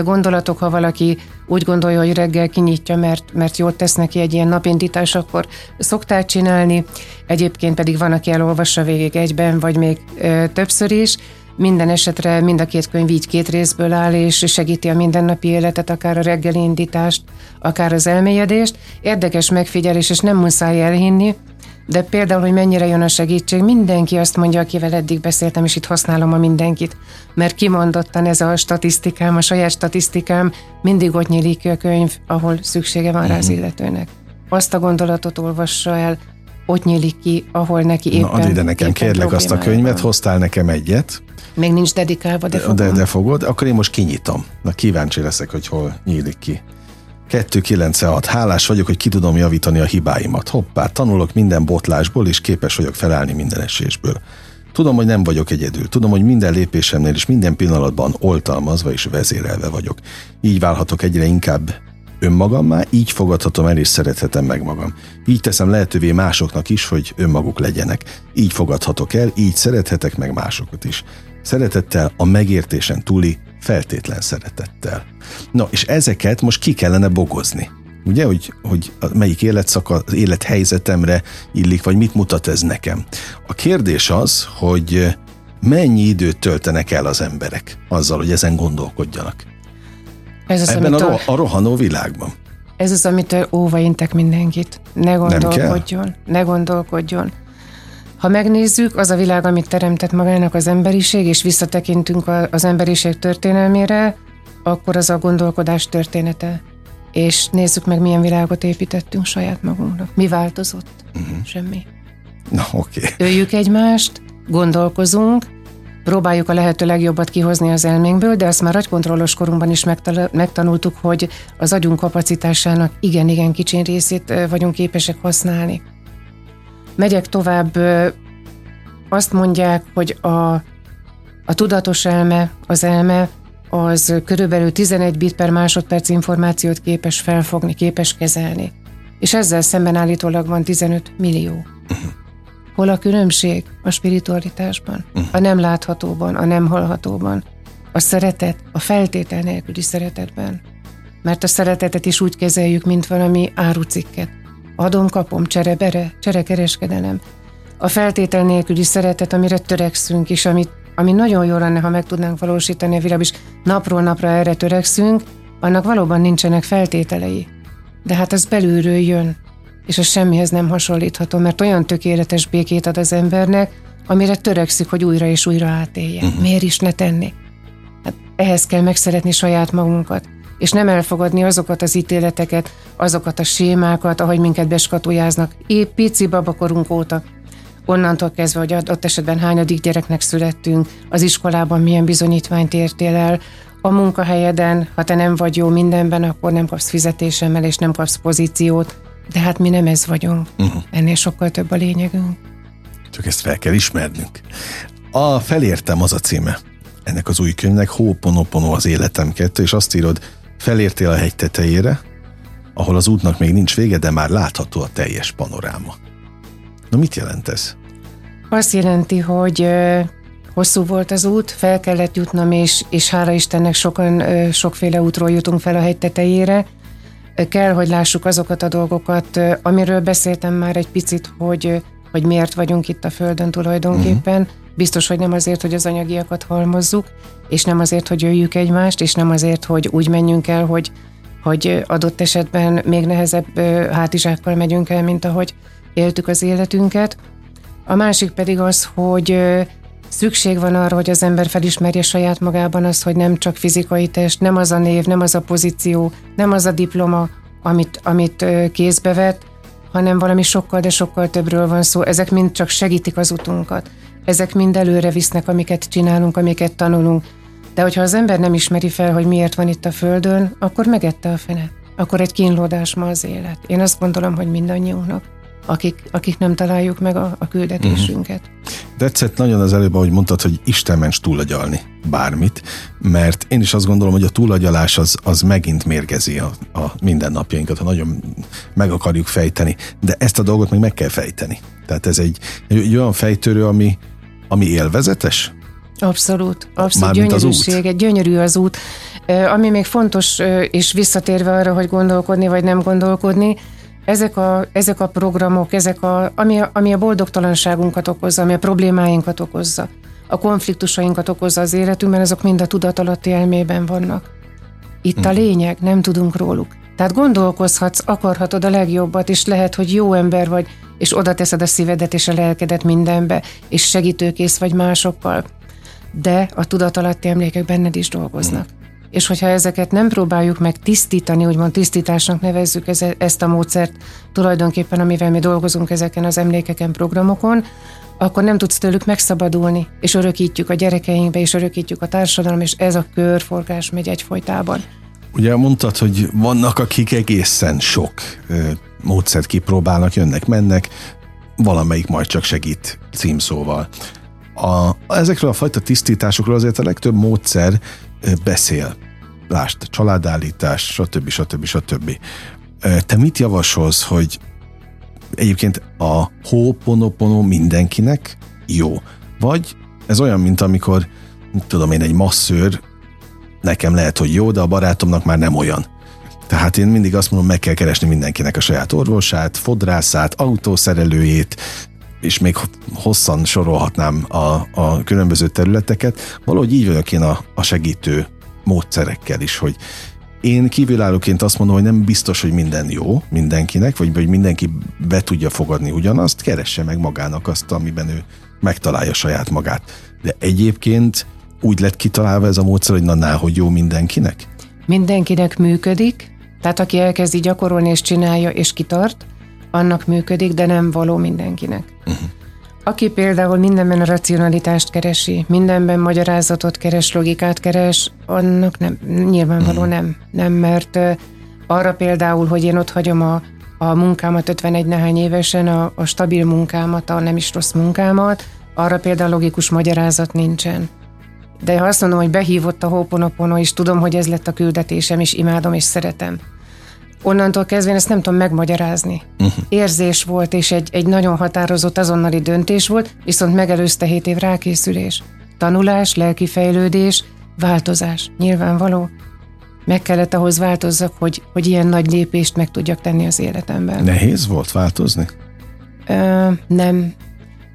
gondolatok, ha valaki úgy gondolja, hogy reggel kinyitja, mert, mert jót tesz neki egy ilyen napindítás, akkor szokták csinálni, egyébként pedig van, aki elolvassa végig egyben, vagy még ö, többször is, minden esetre mind a két könyv így két részből áll, és segíti a mindennapi életet, akár a reggeli indítást, akár az elmélyedést. Érdekes megfigyelés, és nem muszáj elhinni, de például, hogy mennyire jön a segítség, mindenki azt mondja, akivel eddig beszéltem, és itt használom a mindenkit, mert kimondottan ez a statisztikám, a saját statisztikám, mindig ott nyílik ki a könyv, ahol szüksége van rá az mhm. illetőnek. Azt a gondolatot olvassa el, ott nyílik ki, ahol neki éppen Na, add ide nekem, kérlek azt a könyvet, van. hoztál nekem egyet, még nincs dedikálva, de fogom. De, de fogod, akkor én most kinyitom. Na kíváncsi leszek, hogy hol nyílik ki. 296. Hálás vagyok, hogy ki tudom javítani a hibáimat. Hoppá, tanulok minden botlásból, és képes vagyok felállni minden esésből. Tudom, hogy nem vagyok egyedül. Tudom, hogy minden lépésemnél és minden pillanatban oltalmazva és vezérelve vagyok. Így válhatok egyre inkább önmagammá, így fogadhatom el és szerethetem meg magam. Így teszem lehetővé másoknak is, hogy önmaguk legyenek. Így fogadhatok el, így szerethetek meg másokat is. Szeretettel a megértésen túli feltétlen szeretettel. Na, és ezeket most ki kellene bogozni. Ugye, hogy, hogy melyik életszaka az élethelyzetemre illik, vagy mit mutat ez nekem. A kérdés az, hogy mennyi időt töltenek el az emberek azzal, hogy ezen gondolkodjanak. Ez az, Ebben a, ro- a rohanó világban. Ez az, amit óva intek mindenkit. Ne gondolkodjon, ne gondolkodjon. Ha megnézzük, az a világ, amit teremtett magának az emberiség, és visszatekintünk az emberiség történelmére, akkor az a gondolkodás története. És nézzük meg, milyen világot építettünk saját magunknak. Mi változott? Uh-huh. Semmi. Na, oké. Okay. Öljük egymást, gondolkozunk, próbáljuk a lehető legjobbat kihozni az elménkből, de azt már agykontrollos korunkban is megtanultuk, hogy az agyunk kapacitásának igen-igen kicsin részét vagyunk képesek használni. Megyek tovább, azt mondják, hogy a, a tudatos elme, az elme, az körülbelül 11 bit per másodperc információt képes felfogni, képes kezelni. És ezzel szemben állítólag van 15 millió. Hol a különbség a spiritualitásban, a nem láthatóban, a nem hallhatóban, a szeretet, a feltétel nélküli szeretetben. Mert a szeretetet is úgy kezeljük, mint valami árucikket. Adom-kapom, csere-bere, cserekereskedelem. A feltétel nélküli szeretet, amire törekszünk, és amit, ami nagyon jó lenne, ha meg tudnánk valósítani a világ, és napról napra erre törekszünk, annak valóban nincsenek feltételei. De hát az belülről jön, és az semmihez nem hasonlítható, mert olyan tökéletes békét ad az embernek, amire törekszik, hogy újra és újra átélje. Uh-huh. Miért is ne tenni? Hát ehhez kell megszeretni saját magunkat, és nem elfogadni azokat az ítéleteket, azokat a sémákat, ahogy minket beskatujáznak, épp pici babakorunk óta. Onnantól kezdve, hogy ott esetben hányadik gyereknek születtünk, az iskolában milyen bizonyítványt értél el, a munkahelyeden, ha te nem vagy jó mindenben, akkor nem kapsz fizetésemmel, és nem kapsz pozíciót, de hát mi nem ez vagyunk. Uh-huh. Ennél sokkal több a lényegünk. Csak ezt fel kell ismernünk. A Felértem az a címe ennek az új könyvnek, Hóponopono az életem kettő, és azt írod, felértél a hegy tetejére, ahol az útnak még nincs vége, de már látható a teljes panoráma. Na mit jelent ez? Azt jelenti, hogy hosszú volt az út, fel kellett jutnom, és, és hála Istennek sokan, sokféle útról jutunk fel a hegy tetejére, kell, hogy lássuk azokat a dolgokat, amiről beszéltem már egy picit, hogy, hogy miért vagyunk itt a Földön tulajdonképpen. Uh-huh. Biztos, hogy nem azért, hogy az anyagiakat halmozzuk, és nem azért, hogy jöjjük egymást, és nem azért, hogy úgy menjünk el, hogy, hogy adott esetben még nehezebb hátizsákkal megyünk el, mint ahogy éltük az életünket. A másik pedig az, hogy szükség van arra, hogy az ember felismerje saját magában azt, hogy nem csak fizikai test, nem az a név, nem az a pozíció, nem az a diploma, amit, amit kézbe vett, hanem valami sokkal, de sokkal többről van szó. Ezek mind csak segítik az utunkat. Ezek mind előre visznek, amiket csinálunk, amiket tanulunk. De hogyha az ember nem ismeri fel, hogy miért van itt a Földön, akkor megette a fene. Akkor egy kínlódás ma az élet. Én azt gondolom, hogy mindannyiunknak akik, akik nem találjuk meg a, a küldetésünket. Uh-huh. Tetszett nagyon az előbb, ahogy mondtad, hogy Isten ments túlagyalni bármit, mert én is azt gondolom, hogy a túlagyalás az, az megint mérgezi a, a mindennapjainkat, ha nagyon meg akarjuk fejteni, de ezt a dolgot meg meg kell fejteni. Tehát ez egy, egy olyan fejtörő, ami, ami élvezetes, Abszolút, abszolút gyönyörűség, egy gyönyörű az út. Ami még fontos, és visszatérve arra, hogy gondolkodni vagy nem gondolkodni, ezek a, ezek a programok, ezek a, ami, a, ami a boldogtalanságunkat okozza, ami a problémáinkat okozza, a konfliktusainkat okozza az életünkben, azok mind a tudatalatti elmében vannak. Itt a hmm. lényeg, nem tudunk róluk. Tehát gondolkozhatsz, akarhatod a legjobbat, és lehet, hogy jó ember vagy, és oda teszed a szívedet és a lelkedet mindenbe, és segítőkész vagy másokkal. De a tudatalatti emlékek benned is dolgoznak. Hmm és hogyha ezeket nem próbáljuk meg tisztítani, úgymond tisztításnak nevezzük ezt a módszert tulajdonképpen, amivel mi dolgozunk ezeken az emlékeken, programokon, akkor nem tudsz tőlük megszabadulni, és örökítjük a gyerekeinkbe, és örökítjük a társadalom, és ez a körforgás megy egyfolytában. Ugye mondtad, hogy vannak, akik egészen sok módszert kipróbálnak, jönnek, mennek, valamelyik majd csak segít címszóval. A, ezekről a fajta tisztításokról azért a legtöbb módszer beszél. Lásd, családállítás, stb. stb. stb. Te mit javasolsz, hogy egyébként a hóponopono mindenkinek jó? Vagy ez olyan, mint amikor, tudom én, egy masszőr nekem lehet, hogy jó, de a barátomnak már nem olyan. Tehát én mindig azt mondom, meg kell keresni mindenkinek a saját orvosát, fodrászát, autószerelőjét, és még hosszan sorolhatnám a, a különböző területeket, valahogy így vagyok én a, a segítő módszerekkel is, hogy én kívülállóként azt mondom, hogy nem biztos, hogy minden jó mindenkinek, vagy hogy mindenki be tudja fogadni ugyanazt, keresse meg magának azt, amiben ő megtalálja saját magát. De egyébként úgy lett kitalálva ez a módszer, hogy na, na hogy jó mindenkinek? Mindenkinek működik, tehát aki elkezdi gyakorolni és csinálja és kitart, annak működik, de nem való mindenkinek. Uh-huh. Aki például mindenben a racionalitást keresi, mindenben magyarázatot keres, logikát keres, annak nem, nyilvánvaló uh-huh. nem. Nem, mert arra például, hogy én ott hagyom a, a munkámat 51 nehány évesen, a, a stabil munkámat, a nem is rossz munkámat, arra például logikus magyarázat nincsen. De ha azt mondom, hogy behívott a Hoponopono, és tudom, hogy ez lett a küldetésem, és imádom, és szeretem, onnantól kezdve én ezt nem tudom megmagyarázni. Uh-huh. Érzés volt, és egy, egy nagyon határozott azonnali döntés volt, viszont megelőzte 7 év rákészülés. Tanulás, lelki fejlődés, változás. Nyilvánvaló. Meg kellett ahhoz változzak, hogy, hogy ilyen nagy lépést meg tudjak tenni az életemben. Nehéz volt változni? Ö, nem.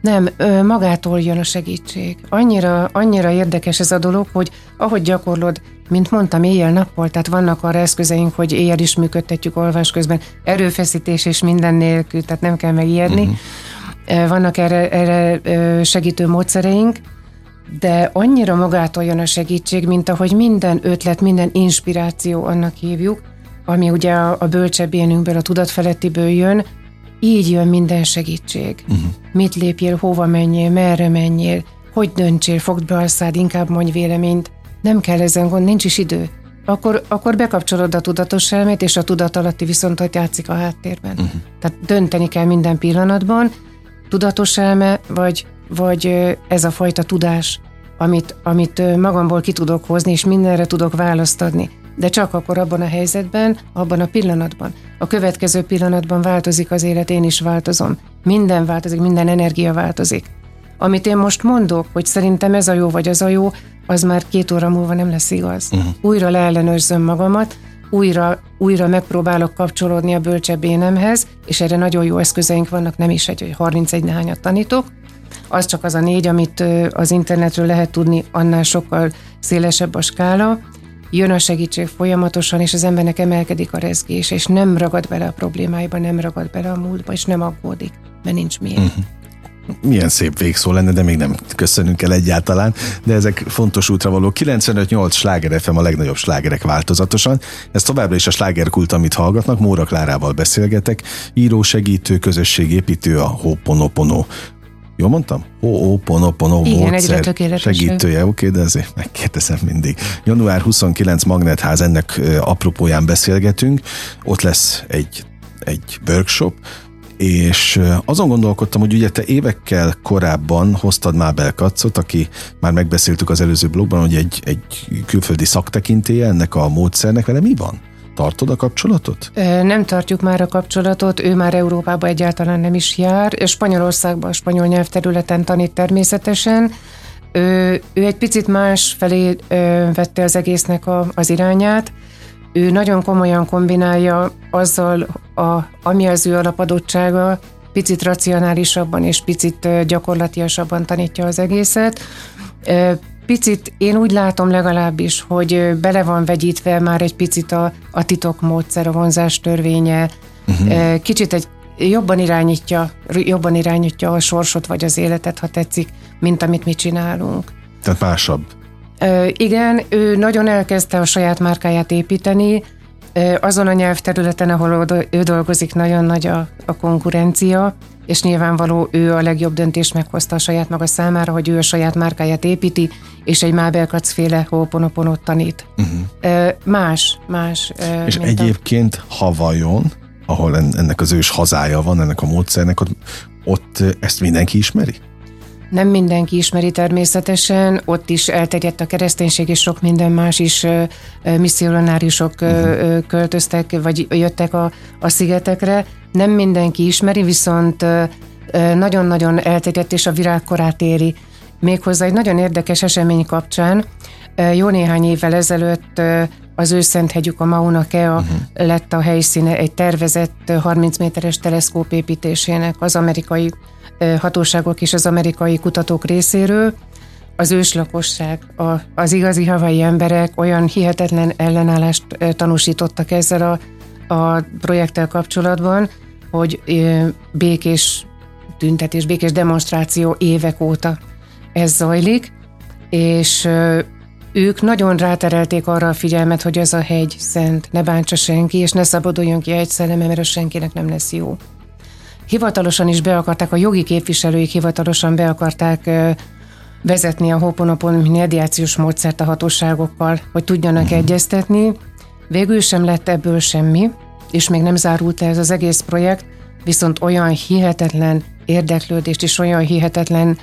Nem, magától jön a segítség. Annyira, annyira érdekes ez a dolog, hogy ahogy gyakorlod, mint mondtam, éjjel-nappal, tehát vannak arra eszközeink, hogy éjjel is működtetjük olvás közben, erőfeszítés és minden nélkül, tehát nem kell megijedni. Uh-huh. Vannak erre, erre segítő módszereink, de annyira magától jön a segítség, mint ahogy minden ötlet, minden inspiráció annak hívjuk, ami ugye a, a bölcsebb énünkből, a tudatfelettiből jön, így jön minden segítség. Uh-huh. Mit lépjél, hova menjél, merre menjél, hogy döntsél, fogd be a szád, inkább mondj véleményt. Nem kell ezen gond, nincs is idő. Akkor, akkor bekapcsolod a tudatos elmét, és a tudat alatti viszont ott játszik a háttérben. Uh-huh. Tehát dönteni kell minden pillanatban, tudatos elme, vagy, vagy ez a fajta tudás, amit, amit magamból ki tudok hozni, és mindenre tudok választ adni. De csak akkor abban a helyzetben, abban a pillanatban. A következő pillanatban változik az élet, én is változom. Minden változik, minden energia változik. Amit én most mondok, hogy szerintem ez a jó vagy az a jó, az már két óra múlva nem lesz igaz. Uh-huh. Újra leellenőrzöm magamat, újra, újra megpróbálok kapcsolódni a bölcsebb énemhez, és erre nagyon jó eszközeink vannak, nem is egy, hogy 31 nehányat tanítok, az csak az a négy, amit az internetről lehet tudni, annál sokkal szélesebb a skála, jön a segítség folyamatosan, és az embernek emelkedik a rezgés, és nem ragad bele a problémáiba, nem ragad bele a múltba, és nem aggódik, mert nincs miért. Uh-huh. Milyen szép végszó lenne, de még nem köszönünk el egyáltalán, de ezek fontos útra való. 95-8 sláger FM a legnagyobb slágerek változatosan. Ez továbbra is a slágerkult, amit hallgatnak. Móra Klárával beszélgetek, író, segítő, közösségépítő, a Hoponopono Jól mondtam? Ho'oponopono módszer segítője, oké, de ezért megkérdezem mindig. Január 29 Magnetház, ennek apropóján beszélgetünk. Ott lesz egy, egy workshop, és azon gondolkodtam, hogy ugye te évekkel korábban hoztad Mábel Kacot, aki már megbeszéltük az előző blogban, hogy egy, egy külföldi szaktekintélye ennek a módszernek, vele mi van? Tartod a kapcsolatot? Nem tartjuk már a kapcsolatot, ő már Európába egyáltalán nem is jár, Spanyolországban, a spanyol nyelvterületen tanít természetesen. Ő, ő egy picit más felé vette az egésznek a, az irányát, ő nagyon komolyan kombinálja azzal, a, ami az ő alapadottsága, picit racionálisabban és picit gyakorlatiasabban tanítja az egészet. Picit én úgy látom legalábbis, hogy bele van vegyítve már egy picit a, a titokmódszer, a vonzás törvénye. Uh-huh. Kicsit egy jobban irányítja, jobban irányítja a sorsot vagy az életet, ha tetszik, mint amit mi csinálunk. Tehát másabb. Igen, ő nagyon elkezdte a saját márkáját építeni, azon a nyelvterületen, ahol ő dolgozik, nagyon nagy a, a konkurencia, és nyilvánvaló ő a legjobb döntést meghozta a saját maga számára, hogy ő a saját márkáját építi, és egy Mábelkac féle hóponoponot tanít. Uh-huh. Más, más. És egyébként a... Havajon, ahol ennek az ős hazája van, ennek a módszernek, ott, ott ezt mindenki ismeri? Nem mindenki ismeri természetesen, ott is elterjedt a kereszténység, és sok minden más is misszionáriusok uh-huh. költöztek, vagy jöttek a, a szigetekre. Nem mindenki ismeri, viszont nagyon-nagyon elterjedt, és a virágkorát éri. Méghozzá egy nagyon érdekes esemény kapcsán, jó néhány évvel ezelőtt az őszenthegyük, a Mauna Kea uh-huh. lett a helyszíne egy tervezett 30 méteres teleszkóp építésének az amerikai hatóságok és az amerikai kutatók részéről. Az őslakosság, a, az igazi havai emberek olyan hihetetlen ellenállást tanúsítottak ezzel a, a projekttel kapcsolatban, hogy békés tüntetés, békés demonstráció évek óta ez zajlik, és ők nagyon ráterelték arra a figyelmet, hogy ez a hegy szent, ne bántsa senki, és ne szabaduljon ki egy szelleme, mert senkinek nem lesz jó. Hivatalosan is be akarták, a jogi képviselőik hivatalosan be akarták vezetni a Hoponopon mediációs módszert a hatóságokkal, hogy tudjanak uh-huh. egyeztetni. Végül sem lett ebből semmi, és még nem zárult le ez az egész projekt, viszont olyan hihetetlen érdeklődést és olyan hihetetlen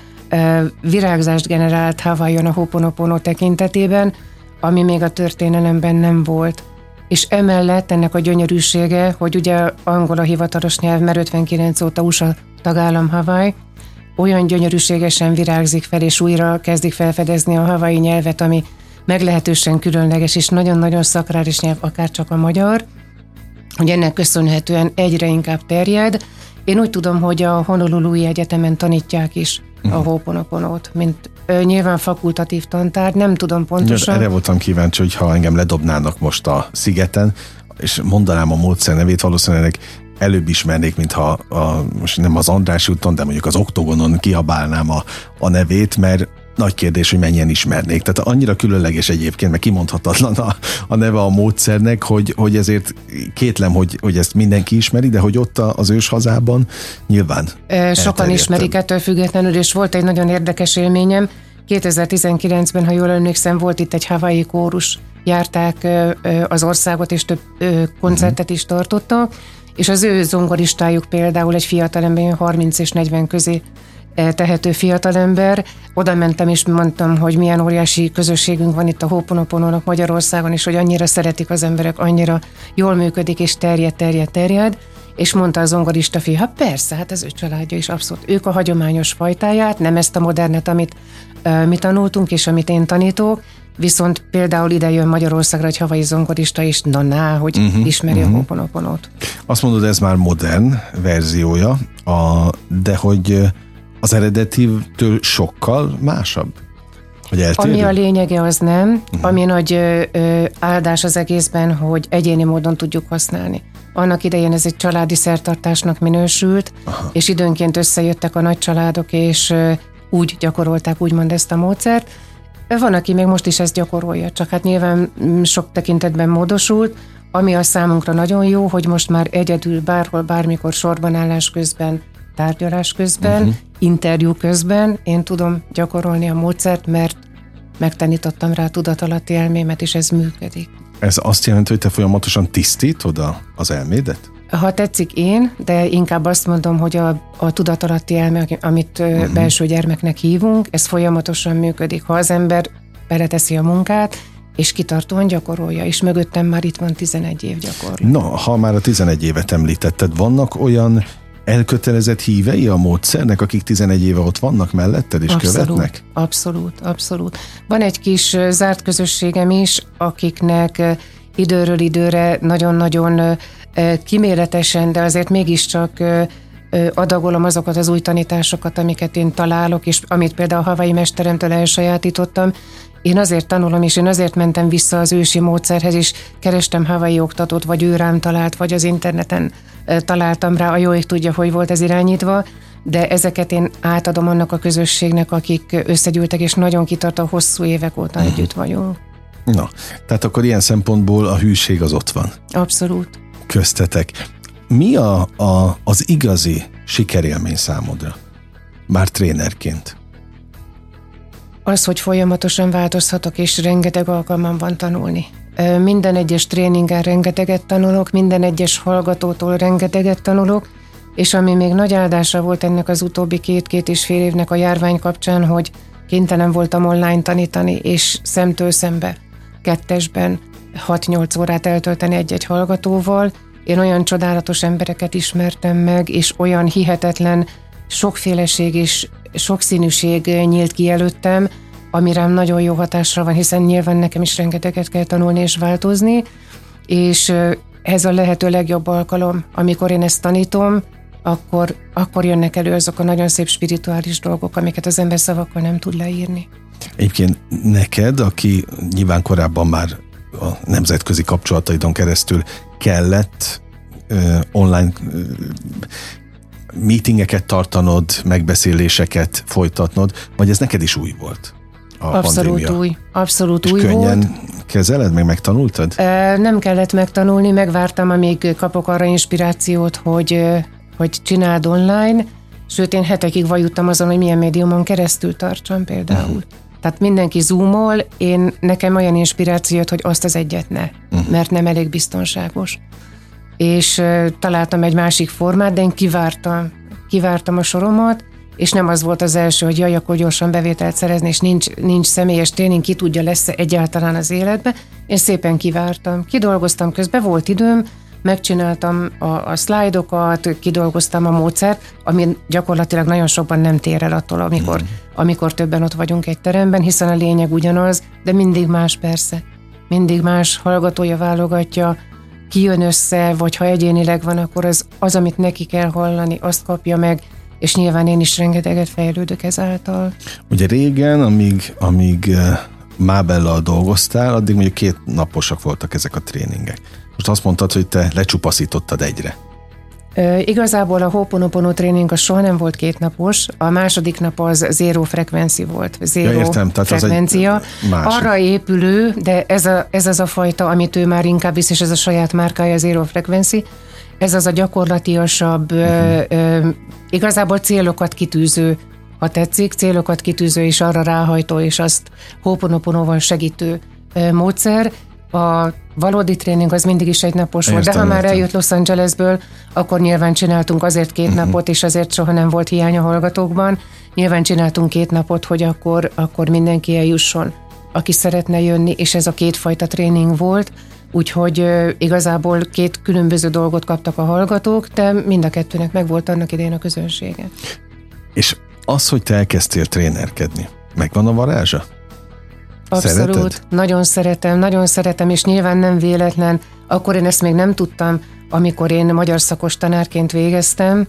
virágzást generált Hawaiian a Hoponopono tekintetében, ami még a történelemben nem volt. És emellett ennek a gyönyörűsége, hogy ugye angol a hivatalos nyelv, mert 59 óta USA tagállam Hawaii, olyan gyönyörűségesen virágzik fel, és újra kezdik felfedezni a havai nyelvet, ami meglehetősen különleges, és nagyon-nagyon szakrális nyelv, akár csak a magyar, hogy ennek köszönhetően egyre inkább terjed. Én úgy tudom, hogy a Honolulu Egyetemen tanítják is a uh-huh. Ho'oponoponót, mint ö, nyilván fakultatív tantár, nem tudom pontosan. Erre voltam kíváncsi, hogy ha engem ledobnának most a szigeten, és mondanám a módszer nevét, valószínűleg előbb ismernék, mintha a, most nem az András úton, de mondjuk az Oktogonon kiabálnám a, a nevét, mert nagy kérdés, hogy mennyien ismernék. Tehát annyira különleges egyébként, mert kimondhatatlan a, a neve a módszernek, hogy, hogy ezért kétlem, hogy, hogy ezt mindenki ismeri, de hogy ott az ős hazában nyilván. Sokan ismerik ettől függetlenül, és volt egy nagyon érdekes élményem. 2019-ben, ha jól emlékszem, volt itt egy Hawaii kórus, járták az országot, és több koncertet is tartottak, és az ő zongoristájuk például egy fiatalember, 30 és 40 közé tehető fiatalember. Oda mentem és mondtam, hogy milyen óriási közösségünk van itt a Hóponoponónak Magyarországon, és hogy annyira szeretik az emberek, annyira jól működik, és terjed, terjed, terjed. És mondta a zongorista fiú, hát persze, hát az ő családja is abszolút. Ők a hagyományos fajtáját, nem ezt a modernet, amit uh, mi tanultunk, és amit én tanítok, Viszont például ide jön Magyarországra egy havai zongorista is, na ná, hogy uh-huh, ismeri uh-huh. a Hoponoponót. Azt mondod, ez már modern verziója, a, de hogy az eredetitől sokkal másabb? Hogy Ami a lényege, az nem. Uh-huh. Ami nagy ö, ö, áldás az egészben, hogy egyéni módon tudjuk használni. Annak idején ez egy családi szertartásnak minősült, Aha. és időnként összejöttek a nagy családok, és ö, úgy gyakorolták úgymond ezt a módszert. Van, aki még most is ezt gyakorolja, csak hát nyilván mm, sok tekintetben módosult, ami a számunkra nagyon jó, hogy most már egyedül bárhol, bármikor sorban állás közben tárgyalás közben, uh-huh. interjú közben én tudom gyakorolni a módszert, mert megtanítottam rá a tudatalatti elmémet, és ez működik. Ez azt jelenti, hogy te folyamatosan tisztítod a, az elmédet? Ha tetszik én, de inkább azt mondom, hogy a, a tudatalatti elme, amit uh-huh. belső gyermeknek hívunk, ez folyamatosan működik. Ha az ember beleteszi a munkát, és kitartóan gyakorolja, és mögöttem már itt van 11 év gyakorló. Na, ha már a 11 évet említetted, vannak olyan elkötelezett hívei a módszernek, akik 11 éve ott vannak melletted és abszolút, követnek? Abszolút, abszolút. Van egy kis zárt közösségem is, akiknek időről időre nagyon-nagyon kiméletesen, de azért mégiscsak adagolom azokat az új tanításokat, amiket én találok, és amit például a havai mesteremtől elsajátítottam, én azért tanulom, és én azért mentem vissza az ősi módszerhez, és kerestem havai oktatót, vagy ő rám talált, vagy az interneten találtam rá, a jó ég tudja, hogy volt ez irányítva, de ezeket én átadom annak a közösségnek, akik összegyűltek, és nagyon kitartó hosszú évek óta uh-huh. együtt vagyunk. Na, tehát akkor ilyen szempontból a hűség az ott van. Abszolút. Köztetek. Mi a, a, az igazi sikerélmény számodra? Már trénerként. Az, hogy folyamatosan változhatok, és rengeteg alkalmam van tanulni. Minden egyes tréningen rengeteget tanulok, minden egyes hallgatótól rengeteget tanulok, és ami még nagy áldása volt ennek az utóbbi két-két és fél évnek a járvány kapcsán, hogy kénytelen voltam online tanítani, és szemtől szembe, kettesben 6-8 órát eltölteni egy-egy hallgatóval. Én olyan csodálatos embereket ismertem meg, és olyan hihetetlen sokféleség és sokszínűség nyílt ki előttem, ami rám nagyon jó hatásra van, hiszen nyilván nekem is rengeteget kell tanulni és változni, és ez a lehető legjobb alkalom, amikor én ezt tanítom, akkor, akkor jönnek elő azok a nagyon szép spirituális dolgok, amiket az ember szavakkal nem tud leírni. Egyébként neked, aki nyilván korábban már a nemzetközi kapcsolataidon keresztül kellett online meetingeket tartanod, megbeszéléseket folytatnod, vagy ez neked is új volt? a Abszolút pandémia. új. Abszolút És új könnyen volt. kezeled, meg megtanultad? Nem kellett megtanulni, megvártam, amíg kapok arra inspirációt, hogy, hogy csináld online, sőt én hetekig vajuttam azon, hogy milyen médiumon keresztül tartsam például. Uh-huh. Tehát mindenki zoomol, én nekem olyan inspirációt, hogy azt az egyet ne, uh-huh. mert nem elég biztonságos. És találtam egy másik formát, de én kivártam, kivártam a soromat, és nem az volt az első, hogy jaj, akkor gyorsan bevételt szerezni, és nincs, nincs személyes tréning, ki tudja lesz egyáltalán az életbe. Én szépen kivártam, kidolgoztam közben, volt időm, megcsináltam a, a szlájdokat, kidolgoztam a módszert, ami gyakorlatilag nagyon sokban nem tér el attól, amikor, mm. amikor többen ott vagyunk egy teremben, hiszen a lényeg ugyanaz, de mindig más persze. Mindig más hallgatója válogatja, ki jön össze, vagy ha egyénileg van, akkor az, az, amit neki kell hallani, azt kapja meg, és nyilván én is rengeteget fejlődök ezáltal. Ugye régen, amíg, amíg eh, Mábellal dolgoztál, addig mondjuk két naposak voltak ezek a tréningek. Most azt mondtad, hogy te lecsupaszítottad egyre. Ö, igazából a Ho'oponopono tréning az soha nem volt kétnapos, a második nap az zéró frekvenci volt, zéró ja, értem, tehát frekvencia. Az egy Arra épülő, de ez, a, ez az a fajta, amit ő már inkább visz, és ez a saját márkája, zéró frekvenci, ez az a gyakorlatiasabb, uh-huh. ö, ö, igazából célokat kitűző, ha tetszik, célokat kitűző és arra ráhajtó, és azt Ho'oponoponoval segítő ö, módszer, a valódi tréning az mindig is egy napos volt, de ha már eljött Los Angelesből, akkor nyilván csináltunk azért két uh-huh. napot, és azért soha nem volt hiány a hallgatókban. Nyilván csináltunk két napot, hogy akkor, akkor mindenki eljusson, aki szeretne jönni, és ez a kétfajta tréning volt, úgyhogy igazából két különböző dolgot kaptak a hallgatók, de mind a kettőnek meg volt annak idején a közönsége. És az, hogy te elkezdtél trénerkedni, megvan a varázsa? Abszolút, Szereted? nagyon szeretem, nagyon szeretem, és nyilván nem véletlen. Akkor én ezt még nem tudtam, amikor én magyar szakos tanárként végeztem,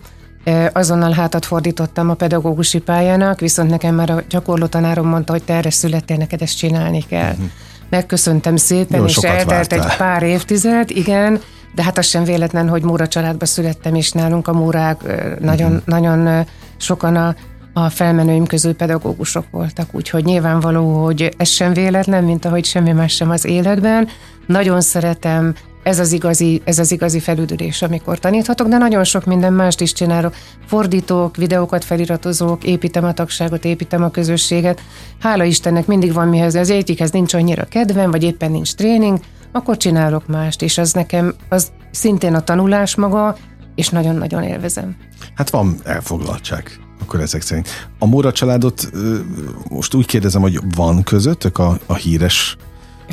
azonnal hátat fordítottam a pedagógusi pályának, viszont nekem már a gyakorló tanárom mondta, hogy te erre születtél, neked ezt csinálni kell. Uh-huh. Megköszöntem szépen, Jó, és eltelt vártál. egy pár évtized, igen, de hát az sem véletlen, hogy Móra családba születtem, és nálunk a Mórák nagyon, uh-huh. nagyon sokan a a felmenőim közül pedagógusok voltak, úgyhogy nyilvánvaló, hogy ez sem véletlen, mint ahogy semmi más sem az életben. Nagyon szeretem, ez az igazi, ez az igazi felüdülés, amikor taníthatok, de nagyon sok minden mást is csinálok. Fordítok, videókat feliratozok, építem a tagságot, építem a közösséget. Hála Istennek mindig van mihez, az egyikhez nincs annyira kedvem, vagy éppen nincs tréning, akkor csinálok mást, és az nekem, az szintén a tanulás maga, és nagyon-nagyon élvezem. Hát van elfoglaltság akkor ezek szerint. A Móra családot most úgy kérdezem, hogy van közöttök a, a híres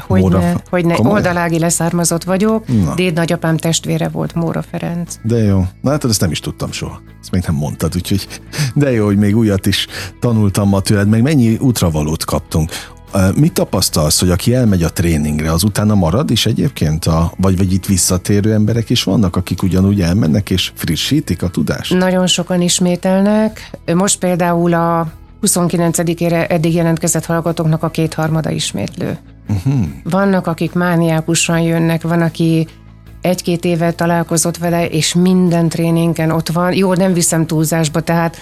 hogy Móra, ne, hogy ne. oldalági leszármazott vagyok, Na. déd nagyapám testvére volt Móra Ferenc. De jó. Na hát ezt nem is tudtam soha. Ezt még nem mondtad, úgyhogy de jó, hogy még újat is tanultam ma tőled, meg mennyi útravalót kaptunk. Mit tapasztalsz, hogy aki elmegy a tréningre, az utána marad is egyébként? A, vagy, vagy itt visszatérő emberek is vannak, akik ugyanúgy elmennek és frissítik a tudást? Nagyon sokan ismételnek. Most például a 29-ére eddig jelentkezett hallgatóknak a kétharmada ismétlő. Uh-huh. Vannak, akik mániákusan jönnek, van, aki egy-két éve találkozott vele, és minden tréningen ott van. Jó, nem viszem túlzásba, tehát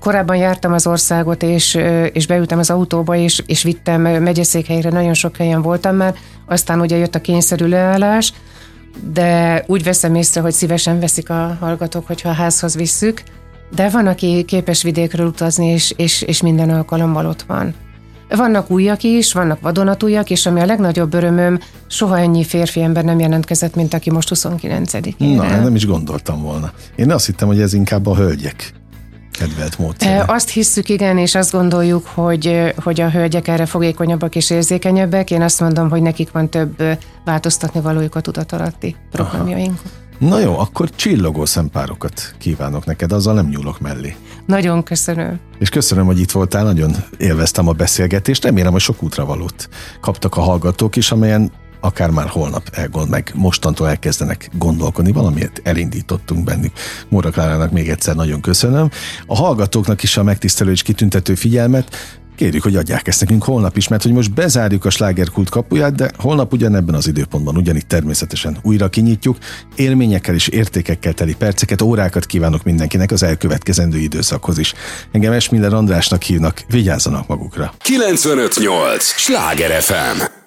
Korábban jártam az országot, és, és beültem az autóba, és, és vittem megyeszékhelyre, nagyon sok helyen voltam már, aztán ugye jött a kényszerű leállás, de úgy veszem észre, hogy szívesen veszik a hallgatók, hogyha a házhoz visszük, de van, aki képes vidékről utazni, és, és, és minden alkalommal ott van. Vannak újak is, vannak vadonatújak, és ami a legnagyobb örömöm, soha ennyi férfi ember nem jelentkezett, mint aki most 29 -ére. Na, nem is gondoltam volna. Én azt hittem, hogy ez inkább a hölgyek kedvelt módszer. Azt hisszük, igen, és azt gondoljuk, hogy, hogy a hölgyek erre fogékonyabbak és érzékenyebbek. Én azt mondom, hogy nekik van több változtatni valójuk a tudatalatti programjaink. Na jó, akkor csillogó szempárokat kívánok neked, azzal nem nyúlok mellé. Nagyon köszönöm. És köszönöm, hogy itt voltál, nagyon élveztem a beszélgetést, remélem, hogy sok útravalót kaptak a hallgatók is, amelyen akár már holnap elgond, meg mostantól elkezdenek gondolkodni, valamiért elindítottunk bennük. Móra Klárának még egyszer nagyon köszönöm. A hallgatóknak is a megtisztelő és kitüntető figyelmet, Kérjük, hogy adják ezt nekünk holnap is, mert hogy most bezárjuk a slágerkult kapuját, de holnap ugyanebben az időpontban ugyanitt természetesen újra kinyitjuk. Élményekkel és értékekkel teli perceket, órákat kívánok mindenkinek az elkövetkezendő időszakhoz is. Engem Esmiller Andrásnak hívnak, vigyázzanak magukra. 958! Sláger FM!